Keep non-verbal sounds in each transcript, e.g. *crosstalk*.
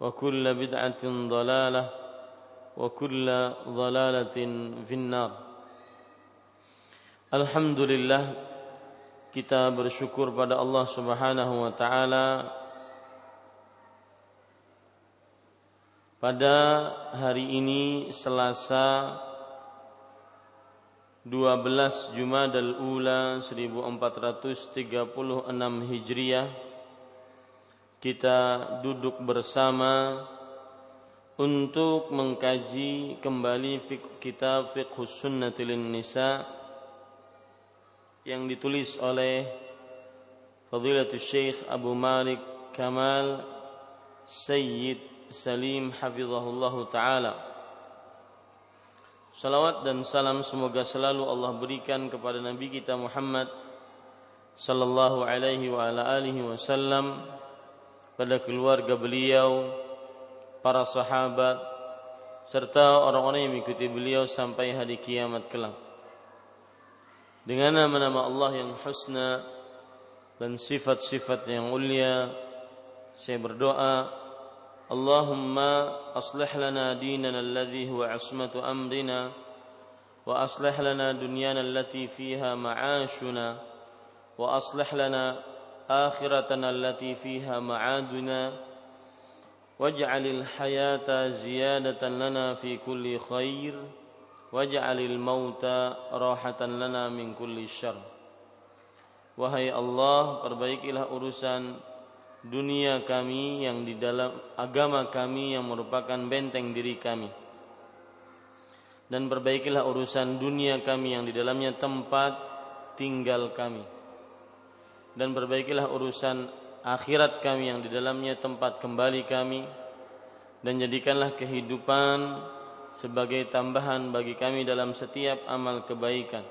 وكل بدعة ضلالة وكل ضلالة في النار Alhamdulillah kita bersyukur pada Allah Subhanahu wa taala pada hari ini Selasa 12 Jumadal Ula 1436 Hijriah kita duduk bersama untuk mengkaji kembali kitab Fiqhus Sunnatil Nisa yang ditulis oleh Fadilatul Syekh Abu Malik Kamal Sayyid Salim Hafizahullah Ta'ala. Salawat dan salam semoga selalu Allah berikan kepada Nabi kita Muhammad sallallahu alaihi wa ala alihi wasallam pada keluarga beliau, para sahabat, serta orang-orang yang mengikuti beliau sampai hari kiamat kelak. Dengan nama-nama Allah yang husna dan sifat-sifat yang mulia, saya berdoa, Allahumma aslih lana dinana alladhi huwa asmatu amrina wa aslih lana dunyana allati fiha ma'ashuna wa aslih lana آخرتنا التي فيها معادنا واجعل الحياة زيادة لنا في كل خير واجعل الموت راحة لنا من كل شر Wahai Allah, perbaikilah urusan dunia kami yang di dalam agama kami yang merupakan benteng diri kami dan perbaikilah urusan dunia kami yang di dalamnya tempat tinggal kami dan perbaikilah urusan akhirat kami yang di dalamnya tempat kembali kami dan jadikanlah kehidupan sebagai tambahan bagi kami dalam setiap amal kebaikan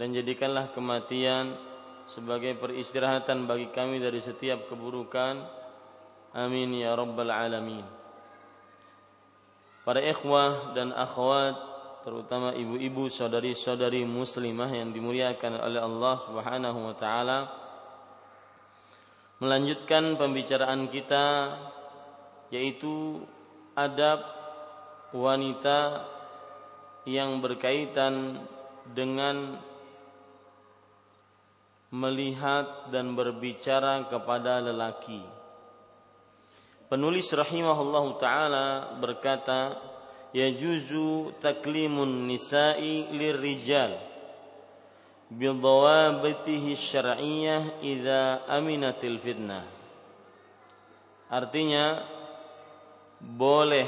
dan jadikanlah kematian sebagai peristirahatan bagi kami dari setiap keburukan. Amin ya rabbal alamin. Para ikhwah dan akhwat, terutama ibu-ibu, saudari-saudari muslimah yang dimuliakan oleh Allah Subhanahu wa taala. Melanjutkan pembicaraan kita yaitu adab wanita yang berkaitan dengan melihat dan berbicara kepada lelaki. Penulis rahimahullah taala berkata, "Yajuzu taklimun nisa'i lirrijal bidawabitihi syar'iyyah idza aminatil fitnah." Artinya, boleh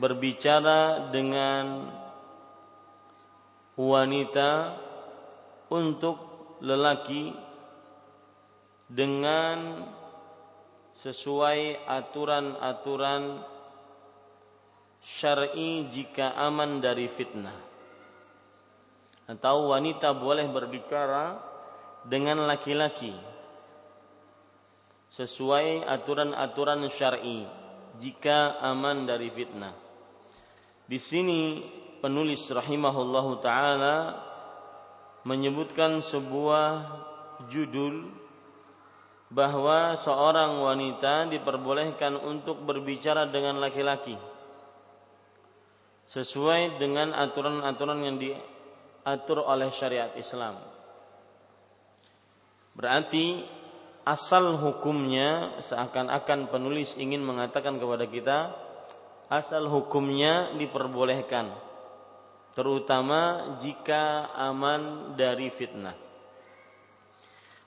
berbicara dengan wanita untuk lelaki dengan sesuai aturan-aturan syar'i jika aman dari fitnah. Atau wanita boleh berbicara dengan laki-laki sesuai aturan-aturan syar'i jika aman dari fitnah. Di sini penulis rahimahullahu taala menyebutkan sebuah judul bahwa seorang wanita diperbolehkan untuk berbicara dengan laki-laki sesuai dengan aturan-aturan yang diatur oleh syariat Islam. Berarti asal hukumnya seakan-akan penulis ingin mengatakan kepada kita asal hukumnya diperbolehkan terutama jika aman dari fitnah.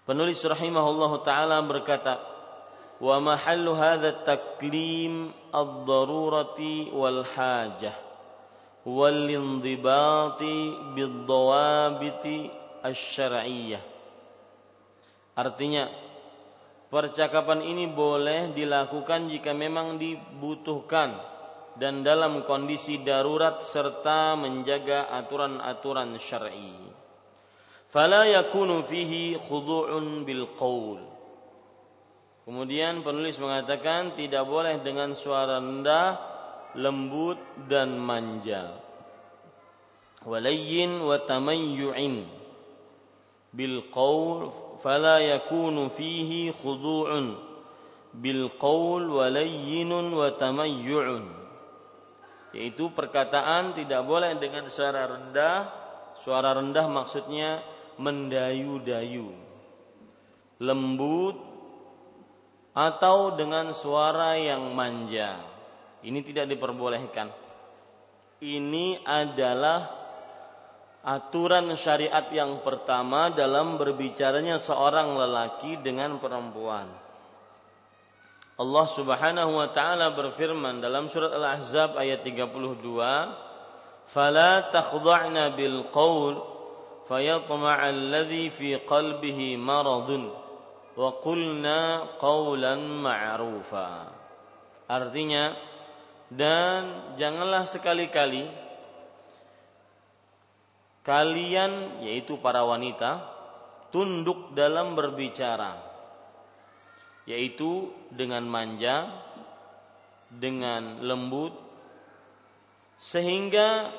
Penulis rahimahullahu taala berkata, "Wa mahallu hadha taklim ad-darurati wal hajah wal indibati bid-dawabiti asy-syar'iyyah." Artinya, percakapan ini boleh dilakukan jika memang dibutuhkan dan dalam kondisi darurat serta menjaga aturan-aturan syar'i fala yakunu fihi khudu'un bil qaul. Kemudian penulis mengatakan tidak boleh dengan suara rendah, lembut dan manja. Walayyin wa tamayyu'in bil qaul fala yakunu fihi khudu'un bil qaul walayyinun wa tamayyu'un. Yaitu perkataan tidak boleh dengan suara rendah. Suara rendah maksudnya mendayu-dayu, lembut atau dengan suara yang manja. Ini tidak diperbolehkan. Ini adalah aturan syariat yang pertama dalam berbicaranya seorang lelaki dengan perempuan. Allah Subhanahu wa taala berfirman dalam surat Al-Ahzab ayat 32, "Fala takhda'na bil qaul fayatma'a alladhi fi qalbihi maradun wa qulna qawlan ma'rufa." Artinya, dan janganlah sekali-kali kalian yaitu para wanita tunduk dalam berbicara yaitu dengan manja dengan lembut sehingga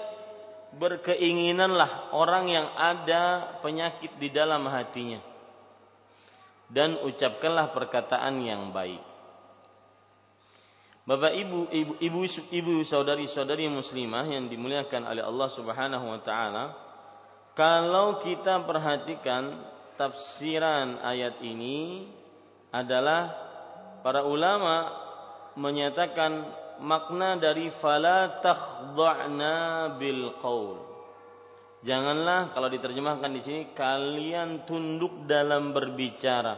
berkeinginanlah orang yang ada penyakit di dalam hatinya dan ucapkanlah perkataan yang baik. Bapak Ibu, ibu, ibu, ibu saudari-saudari muslimah yang dimuliakan oleh Allah Subhanahu wa taala, kalau kita perhatikan tafsiran ayat ini adalah para ulama menyatakan makna dari fala takhdha'na bil qaul. Janganlah kalau diterjemahkan di sini kalian tunduk dalam berbicara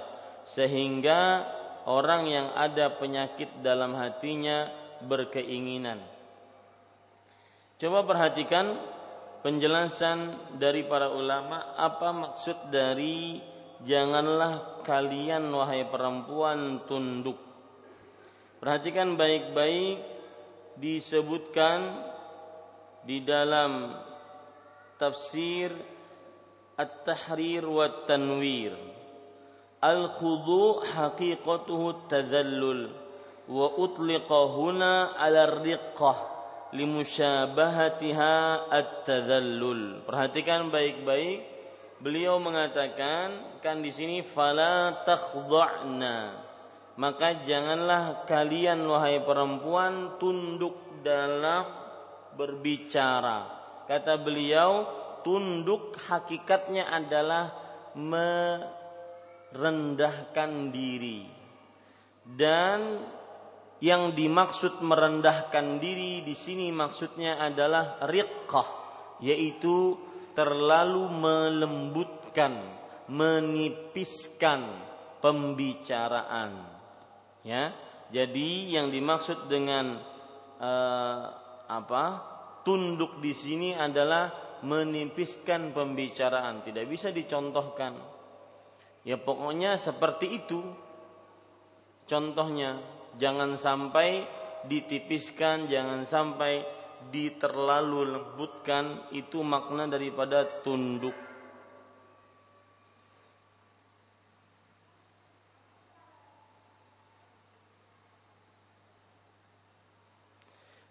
sehingga orang yang ada penyakit dalam hatinya berkeinginan. Coba perhatikan penjelasan dari para ulama apa maksud dari janganlah kalian wahai perempuan tunduk Perhatikan baik-baik disebutkan di dalam tafsir At-Tahrir wa Tanwir. Al-khudu' haqiqatuhu tadhallul wa utliqa huna 'ala limusyabahatiha at-tadhallul. Perhatikan baik-baik beliau mengatakan kan di sini fala takhdha'na maka janganlah kalian wahai perempuan tunduk dalam berbicara. Kata beliau, tunduk hakikatnya adalah merendahkan diri. Dan yang dimaksud merendahkan diri di sini maksudnya adalah riqqah, yaitu terlalu melembutkan, menipiskan pembicaraan ya Jadi yang dimaksud dengan uh, apa? Tunduk di sini adalah menipiskan pembicaraan, tidak bisa dicontohkan. Ya pokoknya seperti itu. Contohnya, jangan sampai ditipiskan, jangan sampai diterlalu lembutkan itu makna daripada tunduk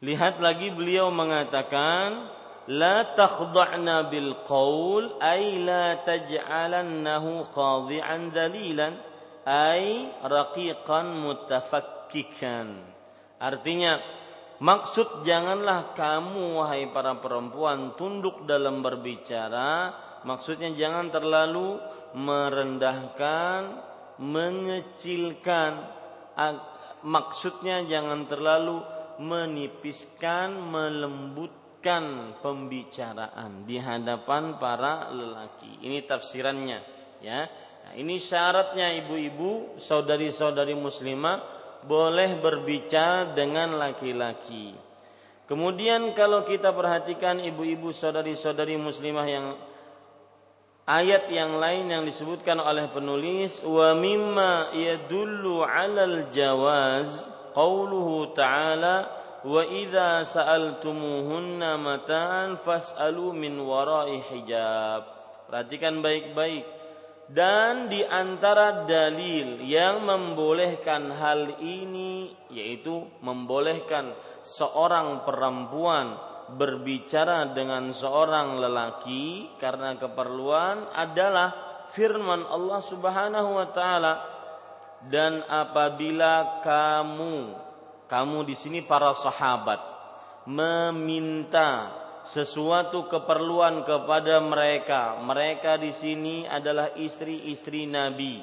Lihat lagi beliau mengatakan la takhda'na bil qaul ay la taj'alannahu khadi'an dalilan ay raqiqan mutafakkikan. Artinya maksud janganlah kamu wahai para perempuan tunduk dalam berbicara, maksudnya jangan terlalu merendahkan, mengecilkan. Maksudnya jangan terlalu menipiskan, melembutkan pembicaraan di hadapan para lelaki. Ini tafsirannya, ya. Nah, ini syaratnya ibu-ibu, saudari-saudari muslimah boleh berbicara dengan laki-laki. Kemudian kalau kita perhatikan ibu-ibu saudari-saudari muslimah yang ayat yang lain yang disebutkan oleh penulis wa mimma yadullu 'alal jawaz qauluhu ta'ala wa idza sa'altumuhunna mata'an fas'alu min wara'i hijab. Perhatikan baik-baik. Dan di antara dalil yang membolehkan hal ini yaitu membolehkan seorang perempuan berbicara dengan seorang lelaki karena keperluan adalah firman Allah Subhanahu wa taala dan apabila kamu kamu di sini para sahabat meminta sesuatu keperluan kepada mereka. Mereka di sini adalah istri-istri Nabi.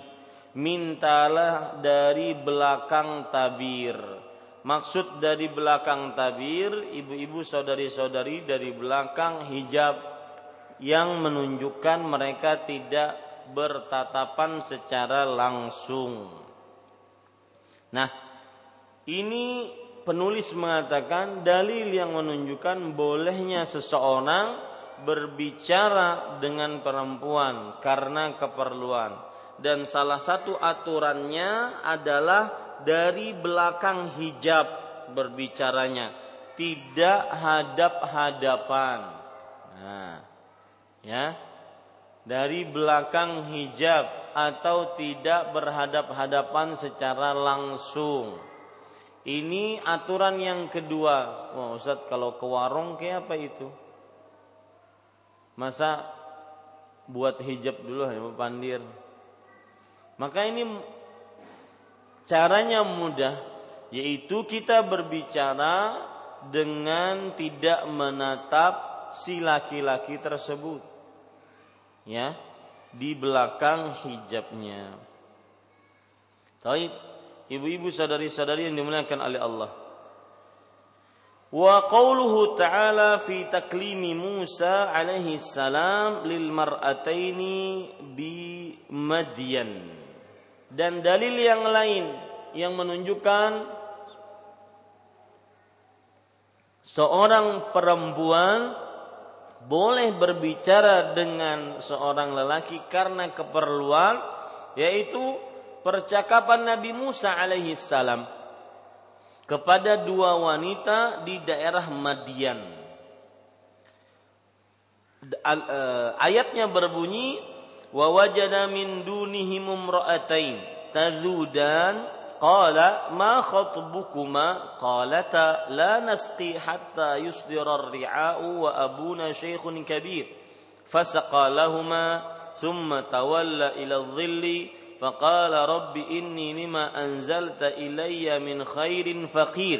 Mintalah dari belakang tabir. Maksud dari belakang tabir ibu-ibu saudari-saudari dari belakang hijab yang menunjukkan mereka tidak bertatapan secara langsung. Nah, ini penulis mengatakan dalil yang menunjukkan bolehnya seseorang berbicara dengan perempuan karena keperluan dan salah satu aturannya adalah dari belakang hijab berbicaranya tidak hadap-hadapan nah ya dari belakang hijab atau tidak berhadap-hadapan secara langsung. Ini aturan yang kedua. Wah Ustaz kalau ke warung kayak apa itu? Masa buat hijab dulu ya pandir. Maka ini caranya mudah yaitu kita berbicara dengan tidak menatap si laki-laki tersebut. Ya, di belakang hijabnya. Taib, ibu-ibu sadari-sadari yang dimuliakan oleh Allah. Wa qawluhu ta'ala fi taklimi Musa alaihi salam lil mar'ataini bi Madyan. Dan dalil yang lain yang menunjukkan seorang perempuan boleh berbicara dengan seorang lelaki karena keperluan yaitu percakapan Nabi Musa alaihi salam kepada dua wanita di daerah Madian. Eh, ayatnya berbunyi wa wajada min dunihim imra'atain tazudan. Qala ma khatbukuma? Qalata la nasqi hatta yusdira ar-ri'a'u wa abuna shaykhun kabir. Fasaqa thumma tawalla ila adh-dhilli فقال رب إني لما أنزلت إلي من خير فقير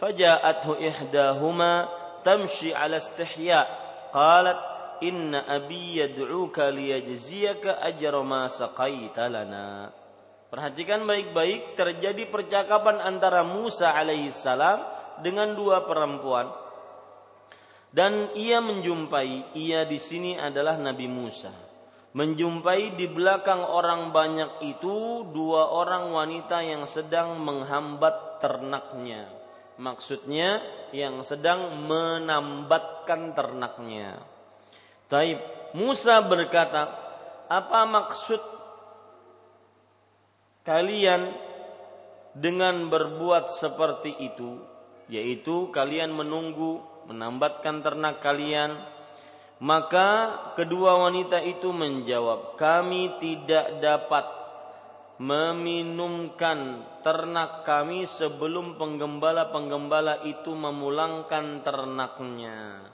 فجاءته إحداهما تمشي على استحياء قالت إن أبي يدعوك ليجزيك أجر ما سقيت لنا Perhatikan baik-baik terjadi percakapan antara Musa alaihissalam dengan dua perempuan dan ia menjumpai ia di sini adalah Nabi Musa. menjumpai di belakang orang banyak itu dua orang wanita yang sedang menghambat ternaknya. Maksudnya yang sedang menambatkan ternaknya. Taib Musa berkata, apa maksud kalian dengan berbuat seperti itu? Yaitu kalian menunggu, menambatkan ternak kalian. Maka kedua wanita itu menjawab, kami tidak dapat meminumkan ternak kami sebelum penggembala-penggembala itu memulangkan ternaknya.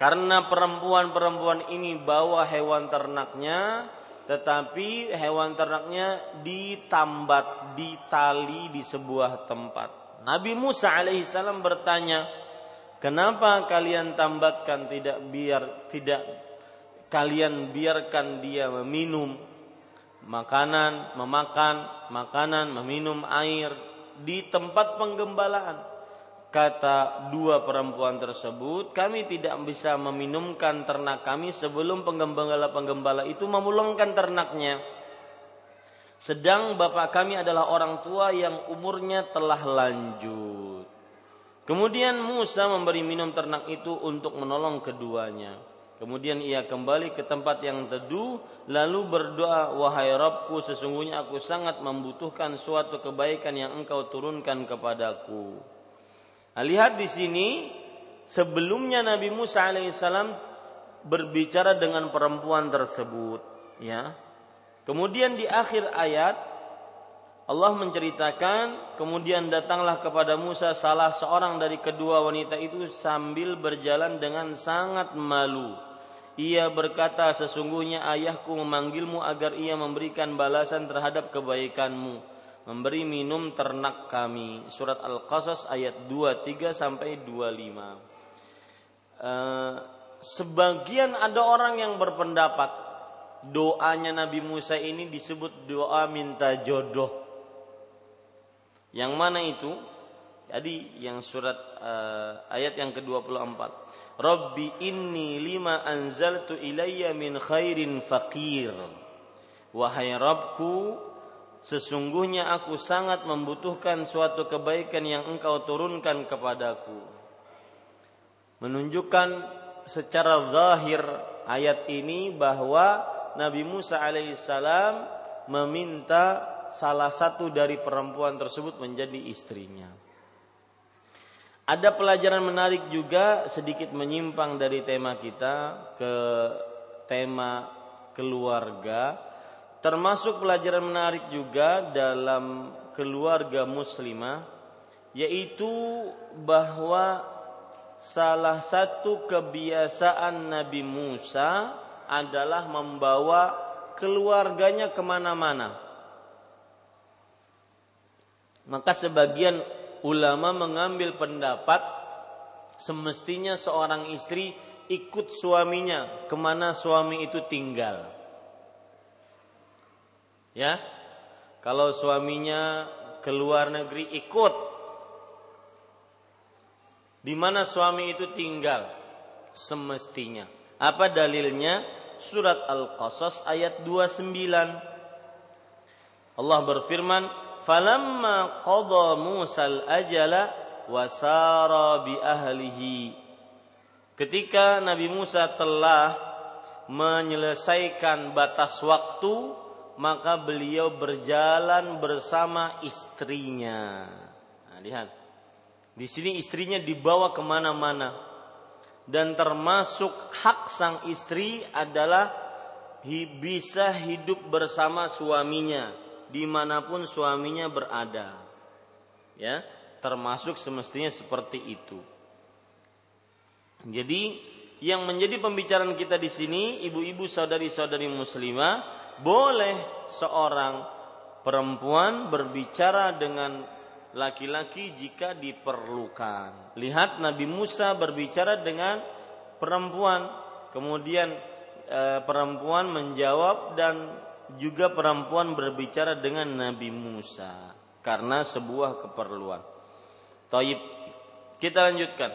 Karena perempuan-perempuan ini bawa hewan ternaknya, tetapi hewan ternaknya ditambat, ditali di sebuah tempat. Nabi Musa alaihissalam bertanya, kenapa kalian tambatkan tidak biar tidak kalian biarkan dia meminum makanan, memakan makanan, meminum air di tempat penggembalaan kata dua perempuan tersebut, kami tidak bisa meminumkan ternak kami sebelum penggembala-penggembala itu memulangkan ternaknya. Sedang bapak kami adalah orang tua yang umurnya telah lanjut. Kemudian Musa memberi minum ternak itu untuk menolong keduanya. Kemudian ia kembali ke tempat yang teduh, lalu berdoa, Wahai Rabbku, sesungguhnya aku sangat membutuhkan suatu kebaikan yang engkau turunkan kepadaku. Nah, lihat di sini sebelumnya Nabi Musa alaihissalam berbicara dengan perempuan tersebut, ya. Kemudian di akhir ayat Allah menceritakan kemudian datanglah kepada Musa salah seorang dari kedua wanita itu sambil berjalan dengan sangat malu. Ia berkata sesungguhnya ayahku memanggilmu agar ia memberikan balasan terhadap kebaikanmu memberi minum ternak kami. Surat Al-Qasas ayat 23 sampai 25. Uh, sebagian ada orang yang berpendapat doanya Nabi Musa ini disebut doa minta jodoh. Yang mana itu? Jadi yang surat uh, ayat yang ke-24. Rabbi inni lima anzaltu ilayya min khairin faqir. Wahai Rabbku, Sesungguhnya aku sangat membutuhkan suatu kebaikan yang engkau turunkan kepadaku. Menunjukkan secara zahir ayat ini bahwa Nabi Musa alaihissalam meminta salah satu dari perempuan tersebut menjadi istrinya. Ada pelajaran menarik juga sedikit menyimpang dari tema kita ke tema keluarga Termasuk pelajaran menarik juga dalam keluarga muslimah yaitu bahwa salah satu kebiasaan Nabi Musa adalah membawa keluarganya ke mana-mana. Maka sebagian ulama mengambil pendapat semestinya seorang istri ikut suaminya ke mana suami itu tinggal. Ya. Kalau suaminya ke luar negeri ikut. Di mana suami itu tinggal semestinya. Apa dalilnya? Surat Al-Qasas ayat 29. Allah berfirman, "Falamma qada Musa al-ajala wasara bi ahlihi." Ketika Nabi Musa telah menyelesaikan batas waktu maka beliau berjalan bersama istrinya. Nah, lihat, di sini istrinya dibawa ke mana-mana dan termasuk hak sang istri adalah bisa hidup bersama suaminya di mana pun suaminya berada. Ya, termasuk semestinya seperti itu. Jadi yang menjadi pembicaraan kita di sini, ibu-ibu saudari-saudari muslimah, boleh seorang perempuan berbicara dengan laki-laki jika diperlukan. Lihat Nabi Musa berbicara dengan perempuan, kemudian e, perempuan menjawab dan juga perempuan berbicara dengan Nabi Musa karena sebuah keperluan. Taib. Kita lanjutkan.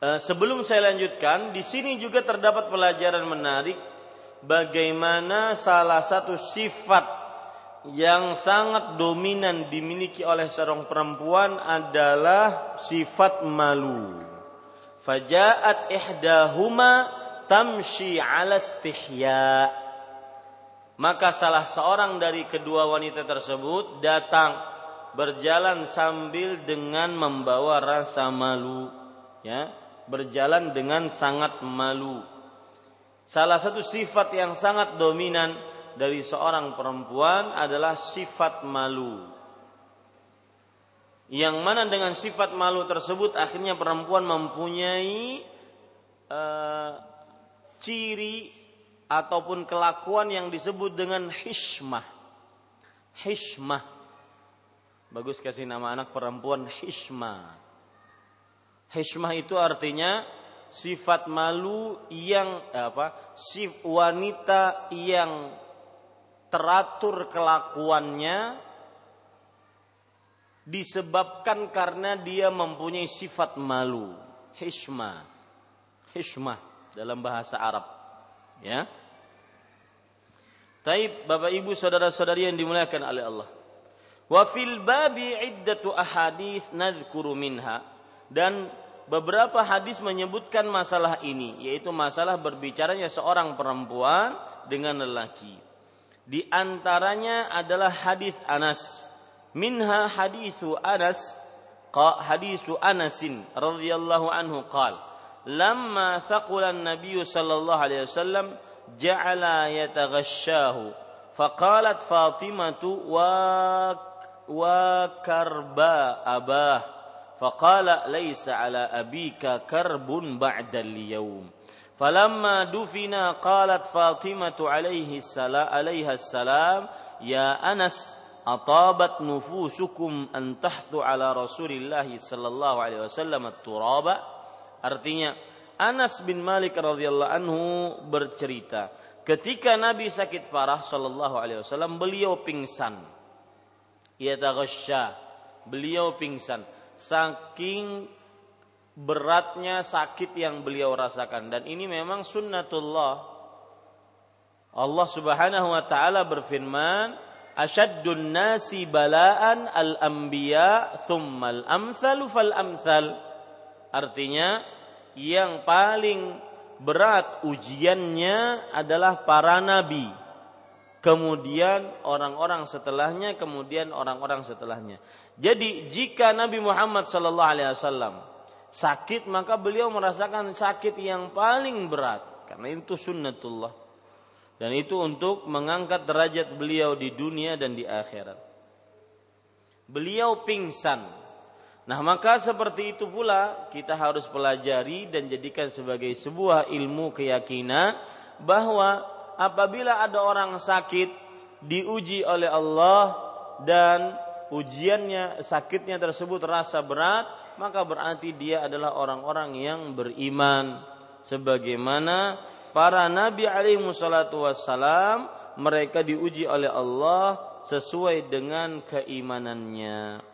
Eh, sebelum saya lanjutkan, di sini juga terdapat pelajaran menarik bagaimana salah satu sifat yang sangat dominan dimiliki oleh seorang perempuan adalah sifat malu. Fajaat ihdahuma tamshi ala istihya. Maka salah seorang dari kedua wanita tersebut datang berjalan sambil dengan membawa rasa malu, ya berjalan dengan sangat malu. Salah satu sifat yang sangat dominan dari seorang perempuan adalah sifat malu. Yang mana dengan sifat malu tersebut akhirnya perempuan mempunyai uh, ciri ataupun kelakuan yang disebut dengan hishmah. Hishmah. Bagus kasih nama anak perempuan hishmah. Hishmah itu artinya sifat malu yang apa? Si wanita yang teratur kelakuannya disebabkan karena dia mempunyai sifat malu. Hishmah. Hishmah dalam bahasa Arab. Ya. Taib Bapak Ibu saudara-saudari yang dimuliakan oleh Allah. Wa fil babi iddatu ahadits nadhkuru minha dan beberapa hadis menyebutkan masalah ini yaitu masalah berbicaranya seorang perempuan dengan lelaki. Di antaranya adalah hadis Anas. منها حديث أنس حديث أنس رضي الله عنه قال لما ثقل النبي صلى الله عليه وسلم جعل يتغشاه فقالت فاطمة وكربا أباه. فقال ليس على أبيك كرب بعد اليوم. فلما دفن قالت فاطمة عليه السلام عليها السلام يا أنس atabat nufusukum an tahthu ala Rasulillah sallallahu alaihi wasallam turaba artinya Anas bin Malik radhiyallahu anhu bercerita ketika Nabi sakit parah sallallahu alaihi wasallam beliau pingsan. Yataghasya beliau pingsan. Saking beratnya sakit yang beliau rasakan. Dan ini memang sunnatullah. Allah Subhanahu wa taala berfirman asyaddun nasi balaan al anbiya thummal amsalu fal amsal artinya yang paling berat ujiannya adalah para nabi kemudian orang-orang setelahnya, kemudian orang-orang setelahnya. Jadi jika Nabi Muhammad sallallahu alaihi wasallam sakit maka beliau merasakan sakit yang paling berat karena itu sunnatullah. Dan itu untuk mengangkat derajat beliau di dunia dan di akhirat. Beliau pingsan. Nah, maka seperti itu pula kita harus pelajari dan jadikan sebagai sebuah ilmu keyakinan bahwa apabila ada orang sakit diuji oleh Allah dan ujiannya sakitnya tersebut terasa berat maka berarti dia adalah orang-orang yang beriman sebagaimana para nabi alaihi wassalatu wassalam mereka diuji oleh Allah sesuai dengan keimanannya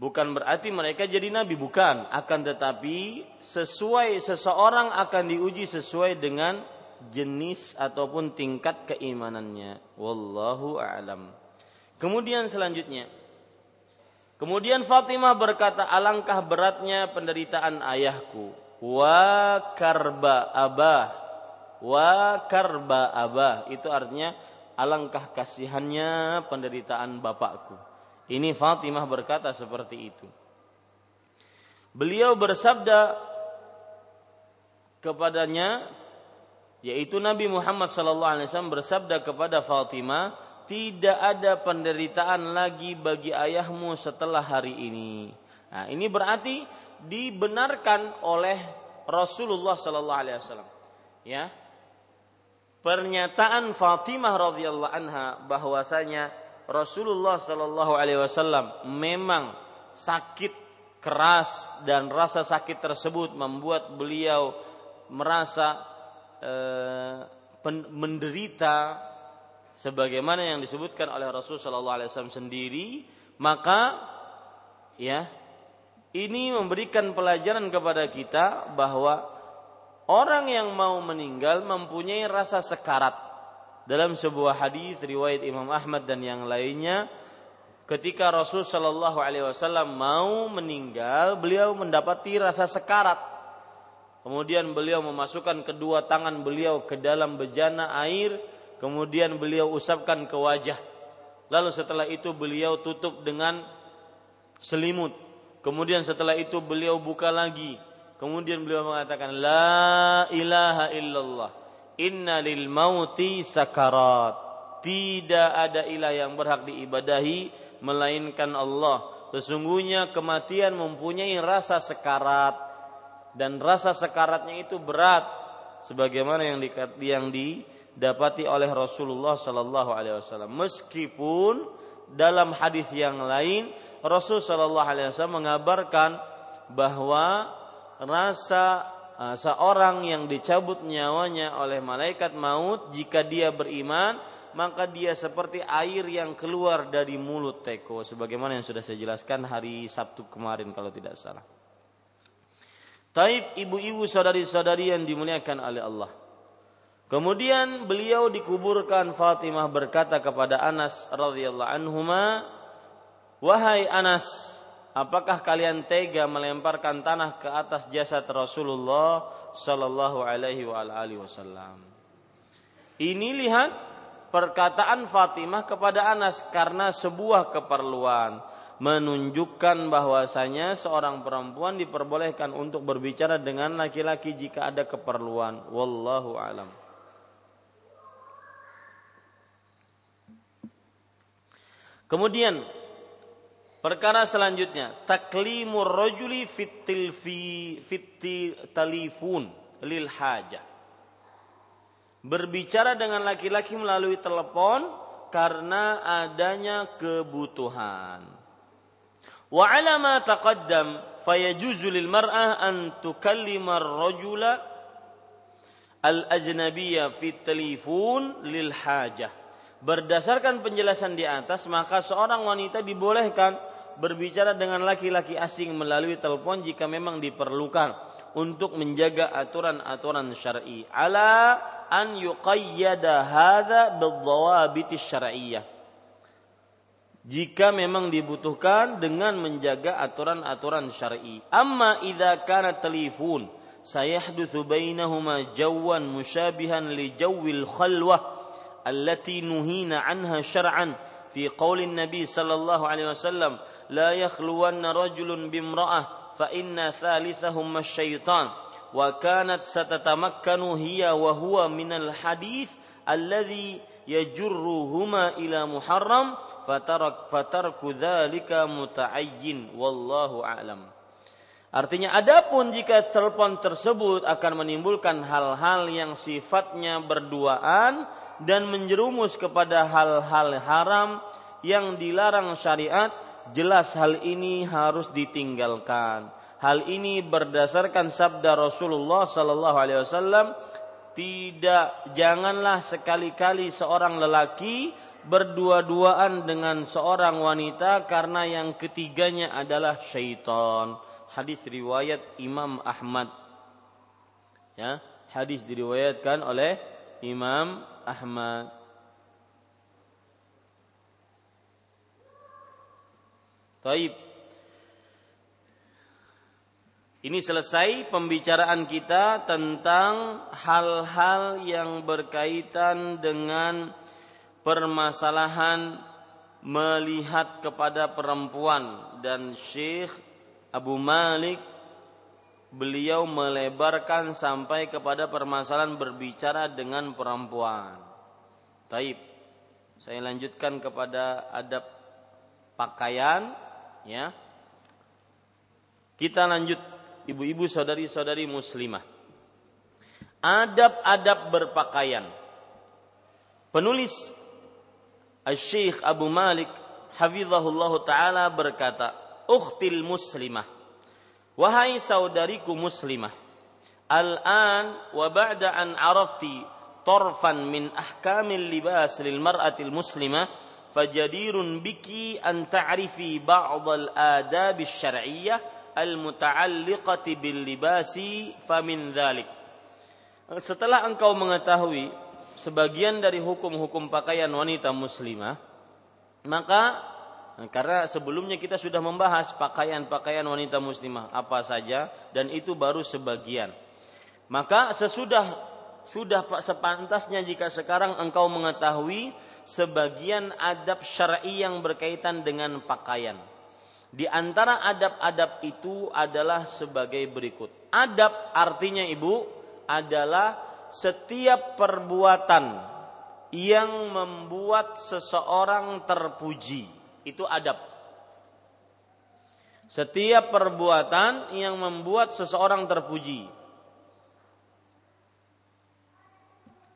Bukan berarti mereka jadi nabi, bukan. Akan tetapi sesuai seseorang akan diuji sesuai dengan jenis ataupun tingkat keimanannya. Wallahu a'lam. Kemudian selanjutnya Kemudian Fatimah berkata, alangkah beratnya penderitaan ayahku. Wa karba abah. Wa karba abah. Itu artinya alangkah kasihannya penderitaan bapakku. Ini Fatimah berkata seperti itu. Beliau bersabda kepadanya, yaitu Nabi Muhammad SAW bersabda kepada Fatimah, tidak ada penderitaan lagi bagi ayahmu setelah hari ini. Nah, ini berarti dibenarkan oleh Rasulullah Sallallahu Alaihi Wasallam. Ya, pernyataan Fatimah radhiyallahu anha bahwasanya Rasulullah Sallallahu Alaihi Wasallam memang sakit keras dan rasa sakit tersebut membuat beliau merasa Eh, menderita sebagaimana yang disebutkan oleh Rasul Shallallahu Alaihi Wasallam sendiri, maka ya ini memberikan pelajaran kepada kita bahwa orang yang mau meninggal mempunyai rasa sekarat. Dalam sebuah hadis riwayat Imam Ahmad dan yang lainnya, ketika Rasul Shallallahu Alaihi Wasallam mau meninggal, beliau mendapati rasa sekarat. Kemudian beliau memasukkan kedua tangan beliau ke dalam bejana air, kemudian beliau usapkan ke wajah. Lalu setelah itu beliau tutup dengan selimut. Kemudian setelah itu beliau buka lagi. Kemudian beliau mengatakan la ilaha illallah. Inna lil mauti sakarat. Tidak ada ilah yang berhak diibadahi melainkan Allah. Sesungguhnya kematian mempunyai rasa sekarat dan rasa sekaratnya itu berat sebagaimana yang di, yang didapati oleh Rasulullah sallallahu alaihi wasallam. Meskipun dalam hadis yang lain Rasul sallallahu alaihi wasallam mengabarkan bahwa rasa uh, seorang yang dicabut nyawanya oleh malaikat maut jika dia beriman maka dia seperti air yang keluar dari mulut teko sebagaimana yang sudah saya jelaskan hari Sabtu kemarin kalau tidak salah. Taib ibu-ibu saudari-saudari yang dimuliakan oleh Allah. Kemudian beliau dikuburkan Fatimah berkata kepada Anas radhiyallahu anhuma, "Wahai Anas, apakah kalian tega melemparkan tanah ke atas jasad Rasulullah sallallahu alaihi wasallam?" Ini lihat perkataan Fatimah kepada Anas karena sebuah keperluan. Menunjukkan bahwasanya seorang perempuan diperbolehkan untuk berbicara dengan laki-laki jika ada keperluan. Wallahu alam. Kemudian perkara selanjutnya taklimur rajuli fitil fi fitil talifun lil hajah berbicara dengan laki-laki melalui telepon karena adanya kebutuhan. Wa ala ma taqaddam fayajuzu lil mar'ah an tukallima ar-rajula al-ajnabiyya fi telefon lil hajah. Berdasarkan penjelasan di atas, maka seorang wanita dibolehkan berbicara dengan laki-laki asing melalui telepon jika memang diperlukan untuk menjaga aturan-aturan syar'i. Ala an yuqayyada hadza bidzawabit syar'iyyah. Jika memang dibutuhkan dengan menjaga aturan-aturan syar'i. Amma idza kana telefon sayahdutsu bainahuma jawan musyabihan li jawil khalwah allati nuhina anha syar'an في قول النبي صلى الله عليه وسلم لا يخلون رجل بامرأة فإن ثالثهما الشيطان وكانت ستتمكن هي وهو من الحديث الذي يجرهما إلى محرم فترك فترك ذلك متعين والله أعلم Artinya adapun jika telepon tersebut akan menimbulkan hal-hal yang sifatnya berduaan dan menjerumus kepada hal-hal haram yang dilarang syariat, jelas hal ini harus ditinggalkan. Hal ini berdasarkan sabda Rasulullah sallallahu alaihi wasallam, tidak janganlah sekali-kali seorang lelaki berdua-duaan dengan seorang wanita karena yang ketiganya adalah syaitan. Hadis riwayat Imam Ahmad. Ya, hadis diriwayatkan oleh Imam Ahmad. Taib. Ini selesai pembicaraan kita tentang hal-hal yang berkaitan dengan permasalahan melihat kepada perempuan dan Syekh Abu Malik beliau melebarkan sampai kepada permasalahan berbicara dengan perempuan. Taib. Saya lanjutkan kepada adab pakaian ya. Kita lanjut ibu-ibu saudari-saudari muslimah. Adab-adab berpakaian. Penulis Al-Syekh Abu Malik hafizahullah taala berkata, "Ukhtil muslimah, wahai saudariku muslimah, al-an wa ba'da an arafti tarfan min ahkamil libas lil mar'atil muslimah, fajadirun biki an ta'rifi ba'd al-adab asy-syar'iyyah al-muta'alliqati bil libasi famin dhalik. Setelah engkau mengetahui sebagian dari hukum-hukum pakaian wanita muslimah, maka karena sebelumnya kita sudah membahas pakaian-pakaian wanita muslimah apa saja dan itu baru sebagian. Maka sesudah sudah sepantasnya jika sekarang engkau mengetahui sebagian adab syar'i yang berkaitan dengan pakaian. Di antara adab-adab itu adalah sebagai berikut. Adab artinya Ibu adalah setiap perbuatan yang membuat seseorang terpuji itu adab. Setiap perbuatan yang membuat seseorang terpuji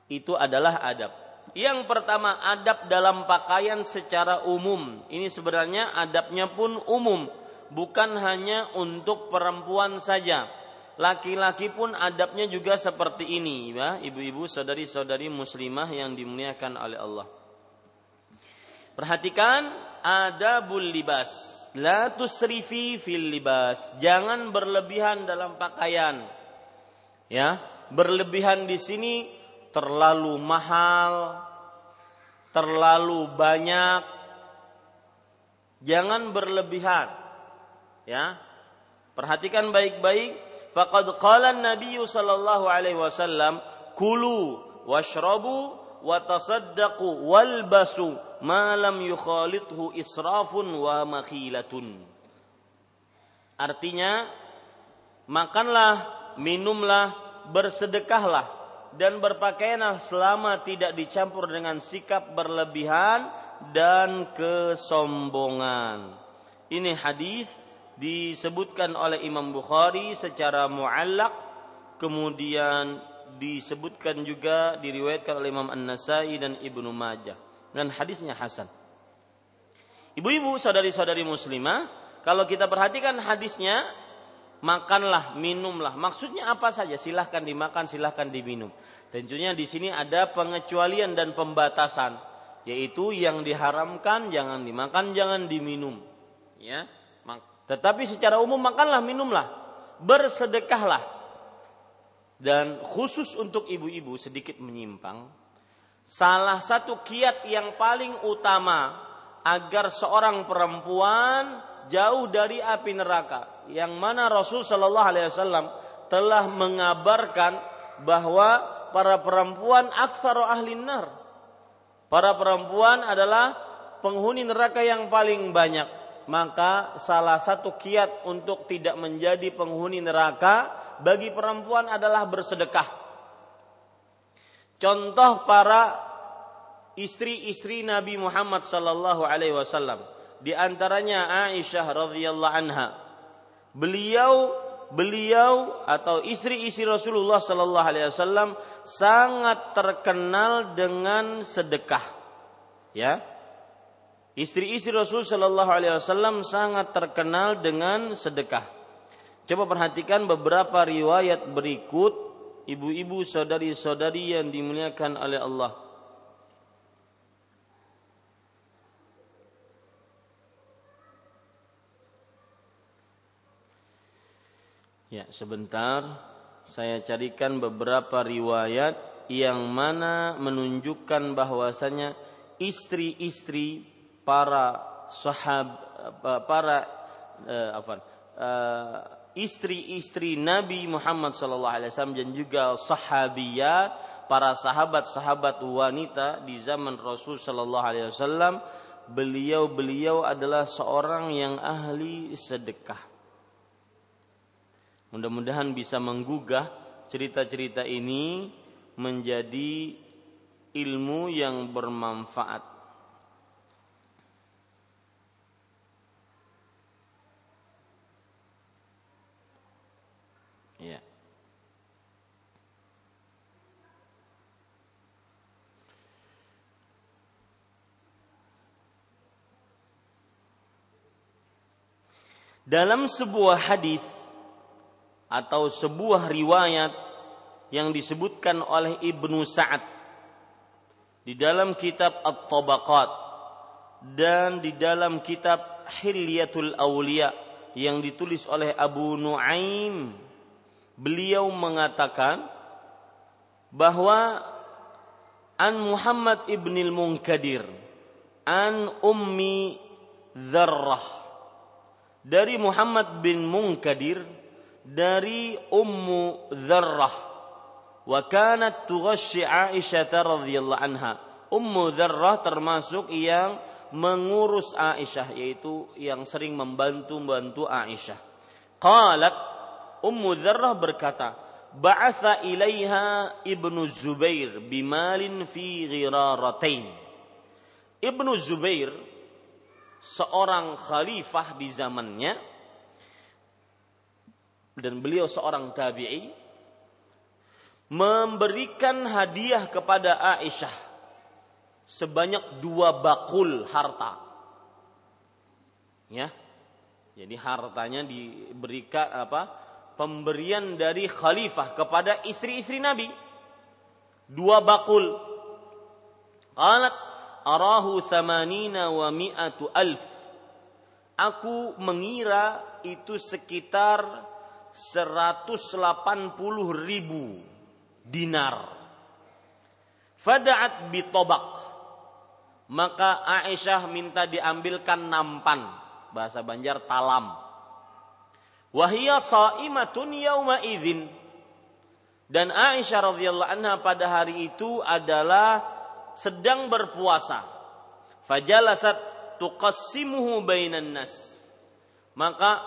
itu adalah adab. Yang pertama adab dalam pakaian secara umum. Ini sebenarnya adabnya pun umum, bukan hanya untuk perempuan saja. Laki-laki pun adabnya juga seperti ini, ya, ibu-ibu, saudari-saudari muslimah yang dimuliakan oleh Allah. Perhatikan adabul libas. La tusrifi fil libas. Jangan berlebihan dalam pakaian. Ya, berlebihan di sini terlalu mahal, terlalu banyak. Jangan berlebihan. Ya. Perhatikan baik-baik. Faqad qala an-nabiy sallallahu alaihi wasallam, "Kulu washrabu wa walbasu ma lam yukhalidhu israfun. Artinya makanlah, minumlah, bersedekahlah dan berpakaianlah selama tidak dicampur dengan sikap berlebihan dan kesombongan. Ini hadis disebutkan oleh Imam Bukhari secara muallak kemudian disebutkan juga diriwayatkan oleh Imam An-Nasai dan Ibnu Majah dan hadisnya hasan. Ibu-ibu, saudari-saudari muslimah, kalau kita perhatikan hadisnya, makanlah, minumlah. Maksudnya apa saja? Silahkan dimakan, silahkan diminum. Tentunya di sini ada pengecualian dan pembatasan, yaitu yang diharamkan jangan dimakan, jangan diminum. Ya, tetapi secara umum makanlah, minumlah, bersedekahlah dan khusus untuk ibu-ibu sedikit menyimpang, salah satu kiat yang paling utama agar seorang perempuan jauh dari api neraka, yang mana Rasul Shallallahu Alaihi Wasallam telah mengabarkan bahwa para perempuan aksaro ahli nar. Para perempuan adalah penghuni neraka yang paling banyak. Maka salah satu kiat untuk tidak menjadi penghuni neraka bagi perempuan adalah bersedekah. Contoh para istri-istri Nabi Muhammad sallallahu alaihi wasallam di antaranya Aisyah radhiyallahu anha. Beliau beliau atau istri-istri Rasulullah sallallahu alaihi wasallam sangat terkenal dengan sedekah. Ya. Istri-istri Rasul sallallahu alaihi wasallam sangat terkenal dengan sedekah. Coba perhatikan beberapa riwayat berikut ibu-ibu saudari-saudari yang dimuliakan oleh Allah. Ya, sebentar saya carikan beberapa riwayat yang mana menunjukkan bahwasanya istri-istri para sahab para eh, apa eh, istri-istri Nabi Muhammad SAW dan juga sahabiyat para sahabat-sahabat wanita di zaman Rasul Sallallahu Alaihi Wasallam beliau-beliau adalah seorang yang ahli sedekah. Mudah-mudahan bisa menggugah cerita-cerita ini menjadi ilmu yang bermanfaat Ya. Dalam sebuah hadis atau sebuah riwayat yang disebutkan oleh Ibnu Sa'ad di dalam kitab At-Tabaqat dan di dalam kitab Hilyatul Awliya yang ditulis oleh Abu Nuaim beliau mengatakan bahwa an Muhammad ibnil Munkadir an Ummi Zarrah dari Muhammad bin Munkadir dari Ummu Zarrah wa kanat tughashshi Aisyah radhiyallahu anha Ummu Zarrah termasuk yang mengurus Aisyah yaitu yang sering membantu-bantu Aisyah. Qalat Ummu Dzarrah berkata, "Ba'atha ilaiha Ibnu Zubair bimalin fi ghiraratain." Ibnu Zubair seorang khalifah di zamannya dan beliau seorang tabi'i memberikan hadiah kepada Aisyah sebanyak dua bakul harta. Ya. Jadi hartanya diberikan apa? Pemberian dari khalifah kepada istri-istri Nabi. Dua bakul. Qalat arahu thamanina wa mi'atu alf. Aku mengira itu sekitar 180 ribu dinar. Fada'at bitobak maka Aisyah minta diambilkan nampan bahasa Banjar talam wahia saimatun yauma idzin dan Aisyah radhiyallahu anha pada hari itu adalah sedang berpuasa fajalasat tuqassimuhu bainan nas maka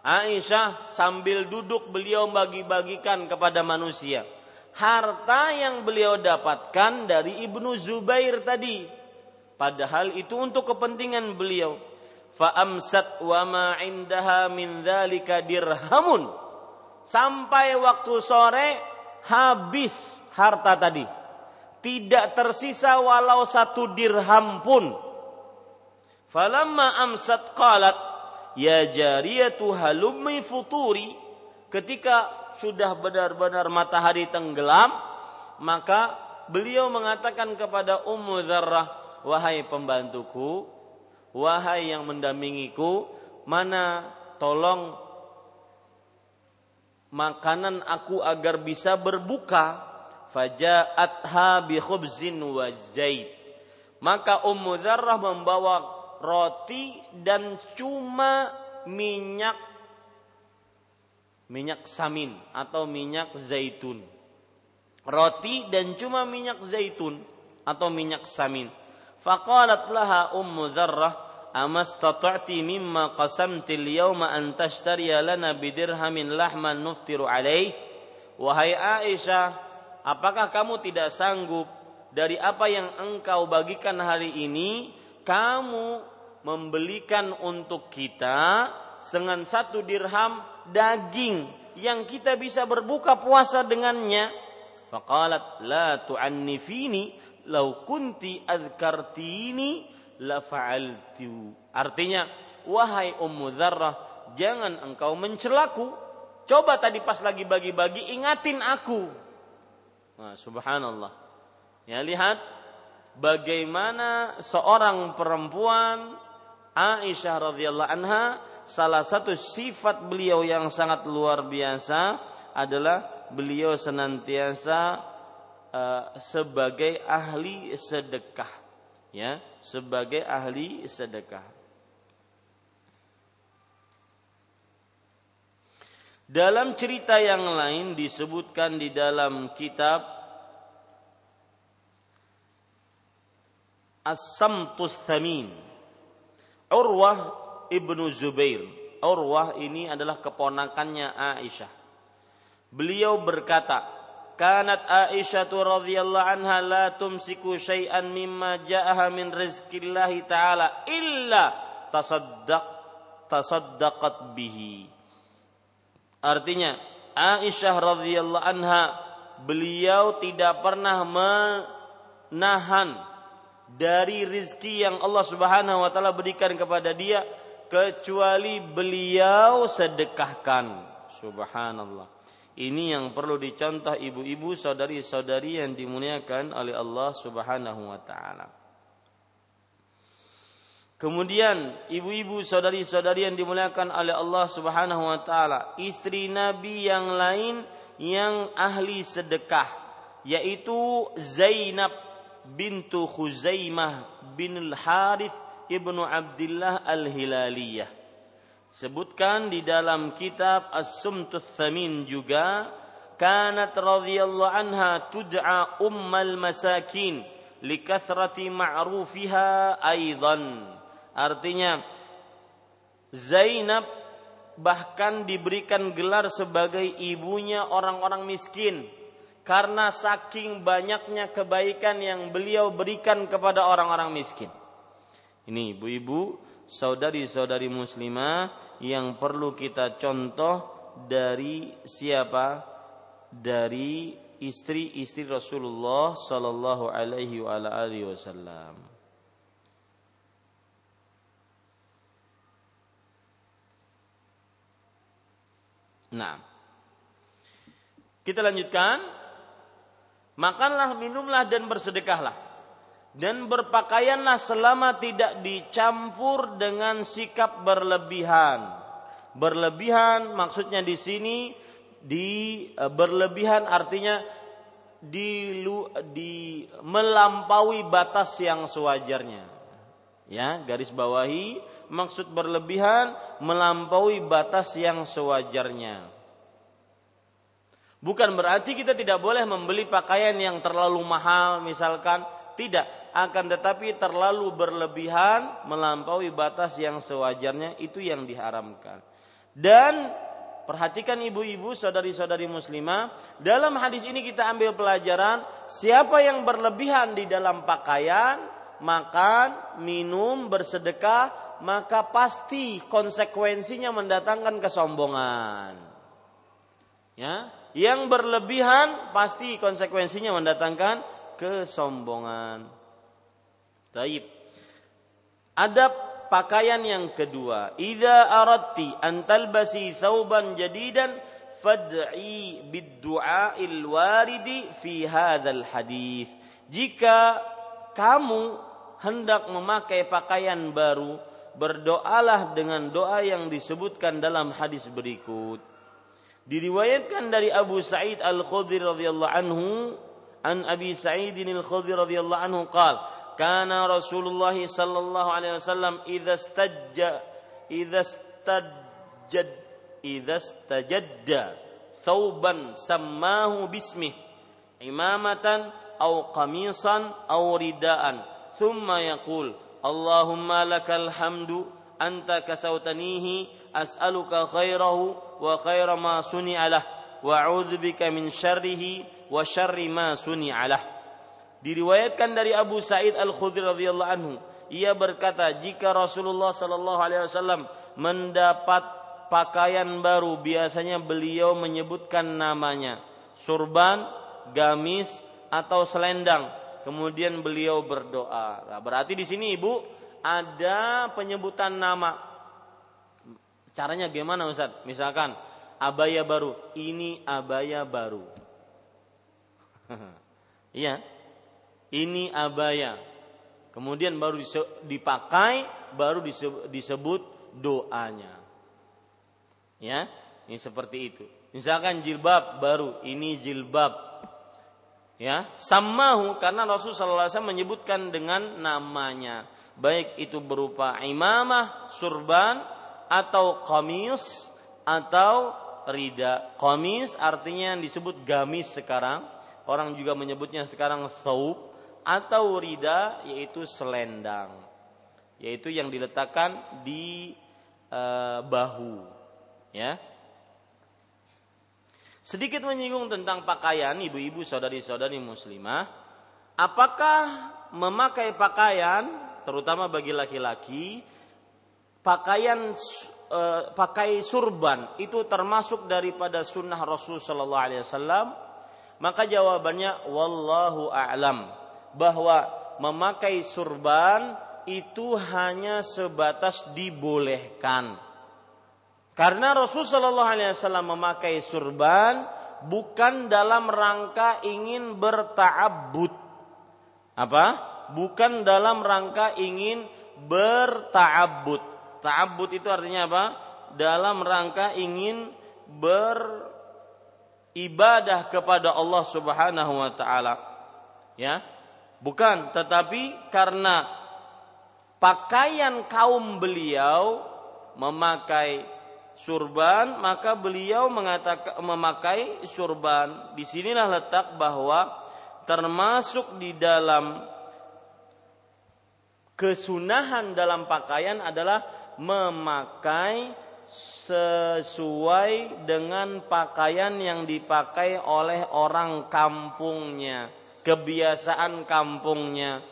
Aisyah sambil duduk beliau bagi-bagikan kepada manusia harta yang beliau dapatkan dari Ibnu Zubair tadi Padahal itu untuk kepentingan beliau. Fa'amsat wa ma indaha min dzalika dirhamun. Sampai waktu sore habis harta tadi. Tidak tersisa walau satu dirham pun. Falamma amsat qalat ya jariyatu halummi futuri ketika sudah benar-benar matahari tenggelam maka beliau mengatakan kepada Ummu Zarrah wahai pembantuku, wahai yang mendampingiku, mana tolong makanan aku agar bisa berbuka. Faja'atha bi khubzin wa zaid. Maka Ummu Dzarrah membawa roti dan cuma minyak minyak samin atau minyak zaitun. Roti dan cuma minyak zaitun atau minyak samin. Faqalat laha Ummu Dzarrah amastata'ti mimma qasamti al-yawma an tashtariya lana bidirhamin lahman nuftiru alaih. Wahai Aisyah, apakah kamu tidak sanggup dari apa yang engkau bagikan hari ini, kamu membelikan untuk kita dengan satu dirham daging yang kita bisa berbuka puasa dengannya? Faqalat la tu'annifini lau kunti adkartini la fa'altu. Artinya, wahai Ummu Dzarrah, jangan engkau mencelaku. Coba tadi pas lagi bagi-bagi ingatin aku. Nah, subhanallah. Ya lihat bagaimana seorang perempuan Aisyah radhiyallahu anha salah satu sifat beliau yang sangat luar biasa adalah beliau senantiasa Eh, sebagai ahli sedekah ya sebagai ahli sedekah dalam cerita yang lain disebutkan di dalam kitab As-Samtus Thamin. Urwah ibnu Zubair. Urwah ini adalah keponakannya Aisyah. Beliau berkata kanat Aisyah radhiyallahu anha la tumsiku syai'an mimma ja'aha min rizqillahi ta'ala illa tasaddaq tasaddaqat bihi. Artinya Aisyah radhiyallahu anha beliau tidak pernah menahan dari rizki yang Allah Subhanahu wa taala berikan kepada dia kecuali beliau sedekahkan. Subhanallah. Ini yang perlu dicontoh ibu-ibu saudari-saudari yang dimuliakan oleh Allah Subhanahu wa taala. Kemudian ibu-ibu saudari-saudari yang dimuliakan oleh Allah Subhanahu wa taala, istri Nabi yang lain yang ahli sedekah yaitu Zainab bintu Khuzaimah bin Al-Harith ibnu Abdullah Al-Hilaliyah. Sebutkan di dalam kitab As-Sumtuth Thamin juga kanat radhiyallahu anha tud'a ummal masakin likathrati ma'rufiha aidan Artinya Zainab bahkan diberikan gelar sebagai ibunya orang-orang miskin karena saking banyaknya kebaikan yang beliau berikan kepada orang-orang miskin. Ini ibu-ibu, saudari-saudari muslimah yang perlu kita contoh dari siapa? Dari istri-istri Rasulullah sallallahu alaihi wasallam. Nah, kita lanjutkan. Makanlah, minumlah dan bersedekahlah. Dan berpakaianlah selama tidak dicampur dengan sikap berlebihan. Berlebihan maksudnya di sini di e, berlebihan artinya di, di melampaui batas yang sewajarnya. Ya, garis bawahi maksud berlebihan melampaui batas yang sewajarnya. Bukan berarti kita tidak boleh membeli pakaian yang terlalu mahal misalkan, tidak, akan tetapi terlalu berlebihan melampaui batas yang sewajarnya itu yang diharamkan. Dan perhatikan ibu-ibu, saudari-saudari muslimah, dalam hadis ini kita ambil pelajaran siapa yang berlebihan di dalam pakaian, makan, minum, bersedekah maka pasti konsekuensinya mendatangkan kesombongan. Ya, yang berlebihan pasti konsekuensinya mendatangkan kesombongan. Taib. Ada pakaian yang kedua. Idza aradti an talbasi thawban jadidan fad'i bid-du'a'il waridi fi hadzal hadis. Jika kamu hendak memakai pakaian baru, berdoalah dengan doa yang disebutkan dalam hadis berikut. Diriwayatkan dari Abu Sa'id Al-Khudri radhiyallahu anhu an Abi Sa'id Al-Khudri radhiyallahu anhu qal kana Rasulullah sallallahu alaihi wasallam idza stajja idza stajjad idza stajadda thawban sammahu bismih imamatan aw qamisan aw ridaan thumma yaqul Allahumma lakal hamdu anta kasautanihi as'aluka khairahu wa khaira ma suni'alah wa a'udzubika min syarrihi wa syarri ma suni'alah. Diriwayatkan dari Abu Sa'id Al-Khudri radhiyallahu anhu, ia berkata, jika Rasulullah sallallahu alaihi wasallam mendapat pakaian baru, biasanya beliau menyebutkan namanya, surban, gamis, atau selendang kemudian beliau berdoa. Nah, berarti di sini Ibu ada penyebutan nama. Caranya gimana Ustaz? Misalkan abaya baru, ini abaya baru. *laughs* Iya. ini abaya. Kemudian baru dipakai, baru disebut doanya. Ya, ini seperti itu. Misalkan jilbab baru, ini jilbab ya samahu karena Rasul sallallahu alaihi menyebutkan dengan namanya. Baik itu berupa imamah surban atau kamis atau rida. Kamis artinya yang disebut gamis sekarang. Orang juga menyebutnya sekarang saub atau rida yaitu selendang. Yaitu yang diletakkan di e, bahu. Ya Sedikit menyinggung tentang pakaian ibu-ibu saudari-saudari muslimah. Apakah memakai pakaian terutama bagi laki-laki pakaian e, pakai surban itu termasuk daripada sunnah Rasul Shallallahu Alaihi Wasallam? Maka jawabannya wallahu a'lam bahwa memakai surban itu hanya sebatas dibolehkan karena Rasul Shallallahu Alaihi Wasallam memakai surban bukan dalam rangka ingin bertaabud. Apa? Bukan dalam rangka ingin berta'abbud. Ta'abbud itu artinya apa? Dalam rangka ingin beribadah kepada Allah Subhanahu wa taala. Ya. Bukan, tetapi karena pakaian kaum beliau memakai surban, maka beliau mengatakan memakai surban. Di sinilah letak bahwa termasuk di dalam kesunahan dalam pakaian adalah memakai sesuai dengan pakaian yang dipakai oleh orang kampungnya, kebiasaan kampungnya.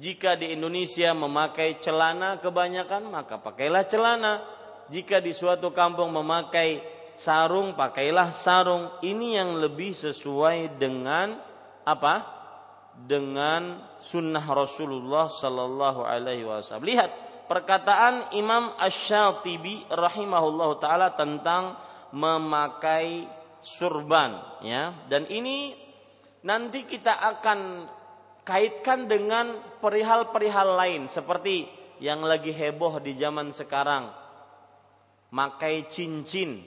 Jika di Indonesia memakai celana kebanyakan, maka pakailah celana jika di suatu kampung memakai sarung, pakailah sarung. Ini yang lebih sesuai dengan apa? Dengan sunnah Rasulullah Sallallahu Alaihi Wasallam. Lihat perkataan Imam Ash-Shatibi rahimahullah taala tentang memakai surban ya dan ini nanti kita akan kaitkan dengan perihal-perihal lain seperti yang lagi heboh di zaman sekarang makai cincin,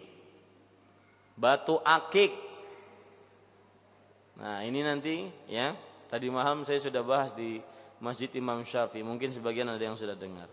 batu akik. Nah, ini nanti ya. Tadi malam saya sudah bahas di Masjid Imam Syafi'i. Mungkin sebagian ada yang sudah dengar.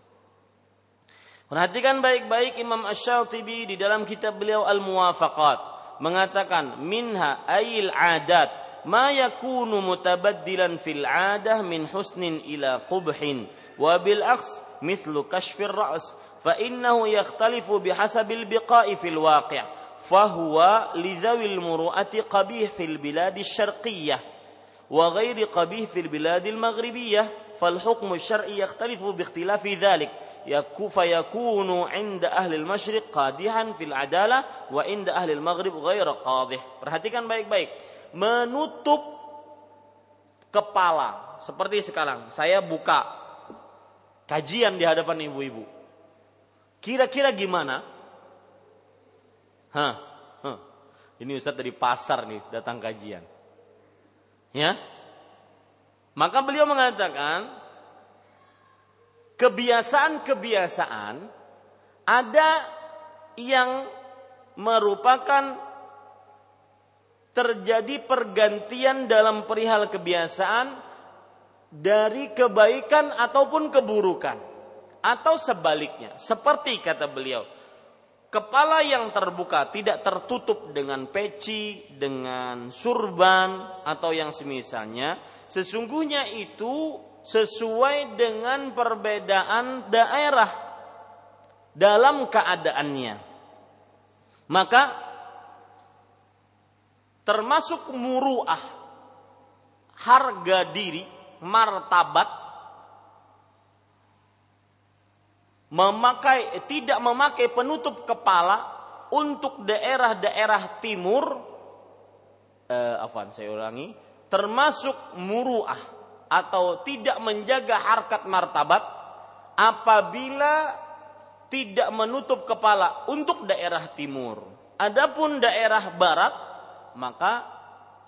Perhatikan baik-baik Imam Ash-Shatibi di dalam kitab beliau Al-Muwafaqat mengatakan minha ayil adat ma yakunu mutabaddilan fil adah min husnin ila qubhin wa bil aks mithlu kashfir ra's فإنه يختلف بحسب البقاء في الواقع فهو لذوي المروءة قبيح في البلاد الشرقية وغير قبيح في البلاد المغربية فالحكم الشرعي يختلف باختلاف ذلك فيكون عند أهل المشرق قادحا في العدالة وعند أهل المغرب غير قاضح perhatikan baik-baik menutup kepala seperti sekarang saya buka kajian di hadapan ibu-ibu Kira-kira gimana? Hah, huh. Ini Ustadz dari pasar nih datang kajian. Ya. Maka beliau mengatakan kebiasaan-kebiasaan ada yang merupakan terjadi pergantian dalam perihal kebiasaan dari kebaikan ataupun keburukan atau sebaliknya seperti kata beliau kepala yang terbuka tidak tertutup dengan peci dengan surban atau yang semisalnya sesungguhnya itu sesuai dengan perbedaan daerah dalam keadaannya. Maka termasuk muruah harga diri martabat memakai tidak memakai penutup kepala untuk daerah-daerah timur eh, afan saya ulangi termasuk muruah atau tidak menjaga harkat martabat apabila tidak menutup kepala untuk daerah timur. Adapun daerah barat maka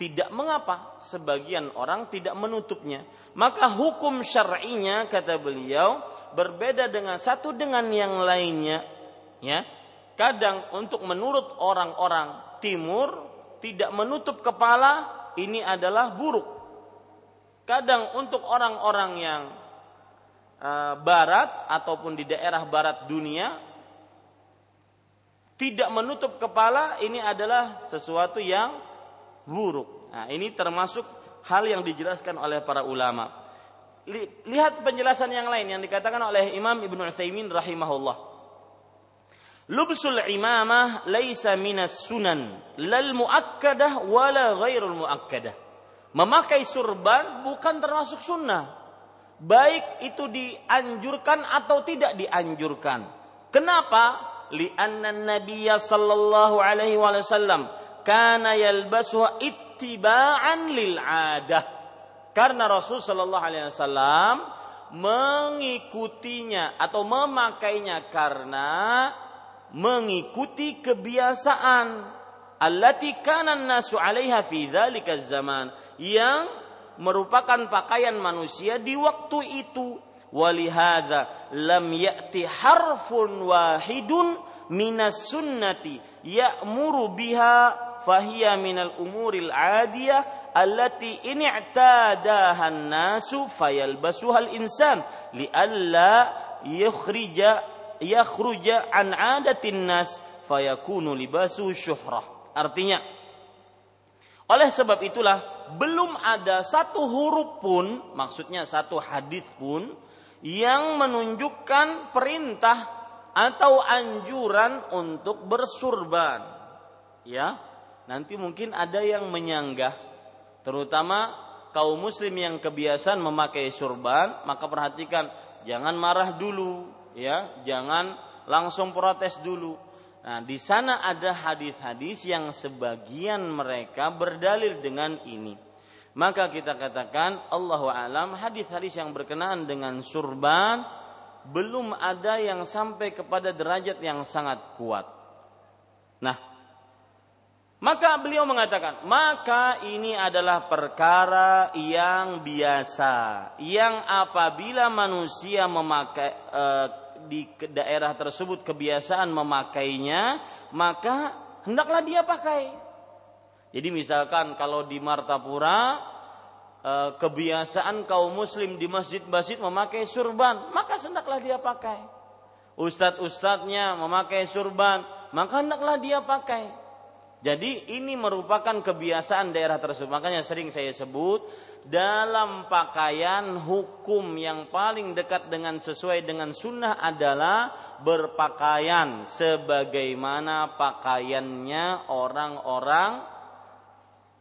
tidak mengapa sebagian orang tidak menutupnya. Maka hukum syar'inya kata beliau berbeda dengan satu dengan yang lainnya ya. Kadang untuk menurut orang-orang timur tidak menutup kepala ini adalah buruk. Kadang untuk orang-orang yang uh, barat ataupun di daerah barat dunia tidak menutup kepala ini adalah sesuatu yang buruk. Nah ini termasuk hal yang dijelaskan oleh para ulama lihat penjelasan yang lain yang dikatakan oleh Imam Ibnu Utsaimin rahimahullah. Lubsul imamah laisa minas sunan lal muakkadah wala ghairul muakkadah. Memakai surban bukan termasuk sunnah. Baik itu dianjurkan atau tidak dianjurkan. Kenapa? Lianna Nabiya sallallahu alaihi wasallam kana yalbasuha ittiba'an lil 'adah karena Rasul Shallallahu Alaihi Wasallam mengikutinya atau memakainya karena mengikuti kebiasaan allati kana nasu 'alaiha fi zaman yang merupakan pakaian manusia di waktu itu. Walihada lam ya'ti harfun wahidun minas sunnati ya'muru biha fahiya minal umuril adiyah allati in i'tadaha an-nasu fayalbasuha al-insan li'alla yukhrija yakhruja an 'adatin nas fayakunu libasu syuhrah artinya oleh sebab itulah belum ada satu huruf pun maksudnya satu hadis pun yang menunjukkan perintah atau anjuran untuk bersurban. Ya, nanti mungkin ada yang menyanggah, terutama kaum muslim yang kebiasaan memakai surban, maka perhatikan jangan marah dulu, ya, jangan langsung protes dulu. Nah, di sana ada hadis-hadis yang sebagian mereka berdalil dengan ini. Maka kita katakan Allahu alam hadis-hadis yang berkenaan dengan surban belum ada yang sampai kepada derajat yang sangat kuat. Nah, maka beliau mengatakan, maka ini adalah perkara yang biasa, yang apabila manusia memakai e, di daerah tersebut kebiasaan memakainya, maka hendaklah dia pakai. Jadi misalkan kalau di Martapura Eh, kebiasaan kaum muslim di masjid-masjid memakai surban, maka hendaklah dia pakai. Ustadz-ustadznya memakai surban, maka hendaklah dia pakai. Jadi ini merupakan kebiasaan daerah tersebut. Makanya sering saya sebut dalam pakaian hukum yang paling dekat dengan sesuai dengan sunnah adalah berpakaian sebagaimana pakaiannya orang-orang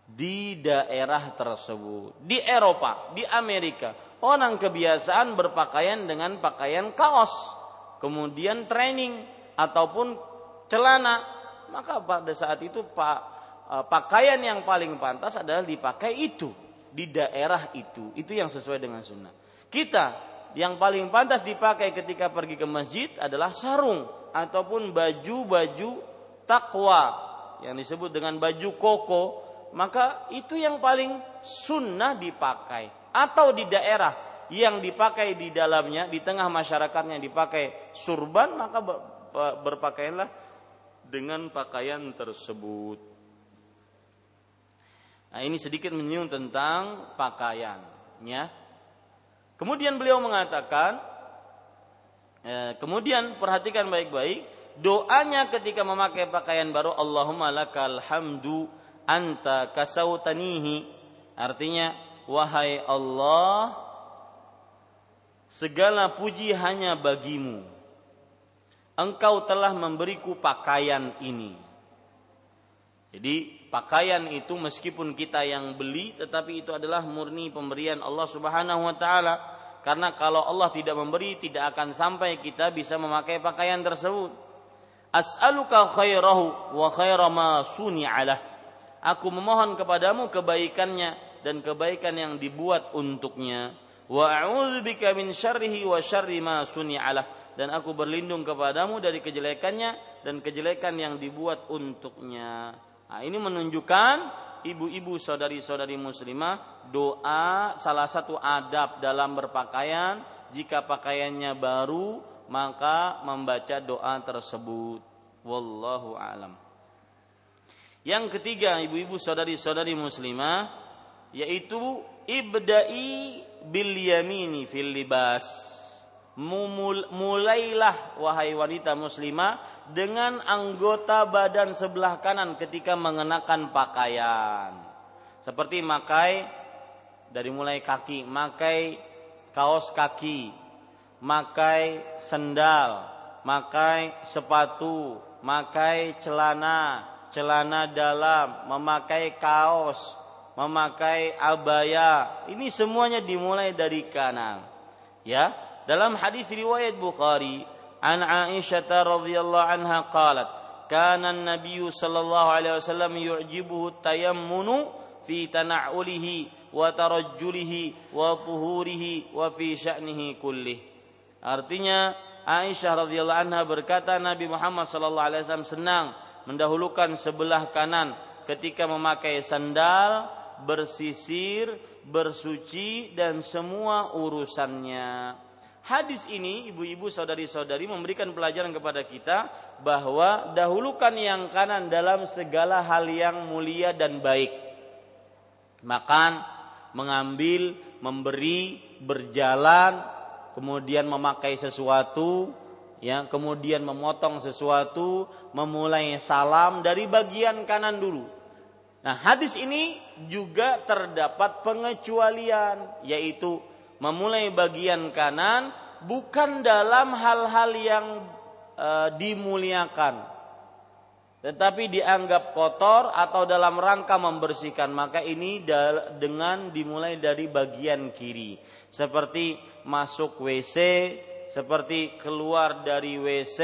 di daerah tersebut. Di Eropa, di Amerika, orang kebiasaan berpakaian dengan pakaian kaos, kemudian training ataupun celana. Maka pada saat itu pak eh, pakaian yang paling pantas adalah dipakai itu di daerah itu. Itu yang sesuai dengan sunnah. Kita yang paling pantas dipakai ketika pergi ke masjid adalah sarung ataupun baju-baju takwa yang disebut dengan baju koko maka itu yang paling sunnah dipakai atau di daerah yang dipakai di dalamnya di tengah masyarakatnya dipakai surban maka berpakaianlah dengan pakaian tersebut. Nah, ini sedikit menyinggung tentang pakaiannya. Kemudian beliau mengatakan, eh, kemudian perhatikan baik-baik, doanya ketika memakai pakaian baru, Allahumma lakal hamdu anta kasautanihi artinya wahai Allah segala puji hanya bagimu engkau telah memberiku pakaian ini. Jadi pakaian itu meskipun kita yang beli tetapi itu adalah murni pemberian Allah Subhanahu wa taala. Karena kalau Allah tidak memberi tidak akan sampai kita bisa memakai pakaian tersebut. As'aluka khairahu wa khaira ma suni'alah. Aku memohon kepadamu kebaikannya dan kebaikan yang dibuat untuknya. Wa a'udzubika min syarrihi wa syarri ma suni'alah dan aku berlindung kepadamu dari kejelekannya dan kejelekan yang dibuat untuknya. Nah, ini menunjukkan ibu-ibu saudari-saudari muslimah doa salah satu adab dalam berpakaian jika pakaiannya baru maka membaca doa tersebut. Wallahu alam. Yang ketiga, ibu-ibu saudari-saudari muslimah yaitu ibda'i bil yamini fil libas. Mulailah wahai wanita muslimah dengan anggota badan sebelah kanan ketika mengenakan pakaian. Seperti makai dari mulai kaki, makai kaos kaki, makai sendal, makai sepatu, makai celana, celana dalam, memakai kaos, memakai abaya. Ini semuanya dimulai dari kanan. Ya, dalam hadis riwayat Bukhari, an Aisyah radhiyallahu anha qalat, kana an-nabiy sallallahu alaihi wasallam yu'jibuhu tayammunu fi tana'ulihi wa tarajjulihi wa tuhurihi wa fi sya'nihi kullih. Artinya Aisyah radhiyallahu anha berkata Nabi Muhammad sallallahu alaihi wasallam senang mendahulukan sebelah kanan ketika memakai sandal, bersisir, bersuci dan semua urusannya. Hadis ini ibu-ibu saudari-saudari memberikan pelajaran kepada kita bahwa dahulukan yang kanan dalam segala hal yang mulia dan baik. Makan, mengambil, memberi, berjalan, kemudian memakai sesuatu, ya, kemudian memotong sesuatu, memulai salam dari bagian kanan dulu. Nah, hadis ini juga terdapat pengecualian yaitu memulai bagian kanan bukan dalam hal-hal yang e, dimuliakan tetapi dianggap kotor atau dalam rangka membersihkan. Maka ini dengan dimulai dari bagian kiri seperti masuk WC seperti keluar dari WC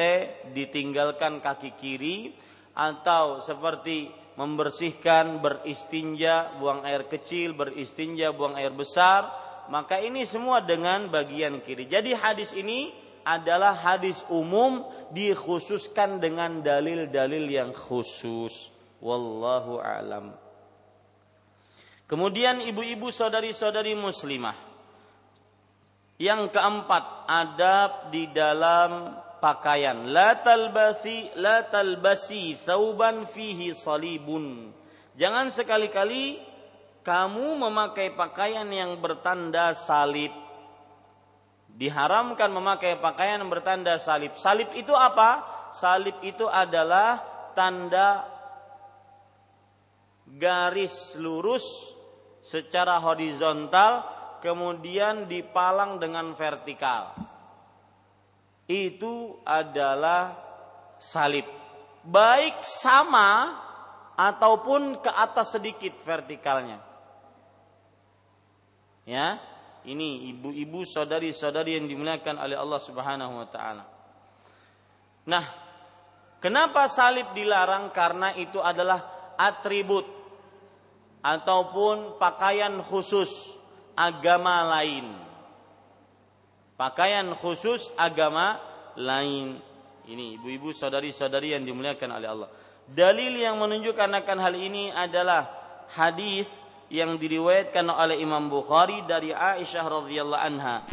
ditinggalkan kaki kiri atau seperti membersihkan beristinja buang air kecil beristinja buang air besar maka ini semua dengan bagian kiri. Jadi hadis ini adalah hadis umum dikhususkan dengan dalil-dalil yang khusus. Wallahu alam. Kemudian ibu-ibu saudari-saudari muslimah. Yang keempat, adab di dalam pakaian. La talbasi la talbasi fihi salibun. Jangan sekali-kali kamu memakai pakaian yang bertanda salib. Diharamkan memakai pakaian yang bertanda salib. Salib itu apa? Salib itu adalah tanda garis lurus secara horizontal kemudian dipalang dengan vertikal. Itu adalah salib. Baik sama ataupun ke atas sedikit vertikalnya. Ya, ini ibu-ibu saudari-saudari yang dimuliakan oleh Allah Subhanahu wa taala. Nah, kenapa salib dilarang? Karena itu adalah atribut ataupun pakaian khusus agama lain. Pakaian khusus agama lain. Ini ibu-ibu saudari-saudari yang dimuliakan oleh Allah. Dalil yang menunjukkan akan hal ini adalah hadis yang diriwayatkan oleh Imam Bukhari dari Aisyah radhiyallahu anha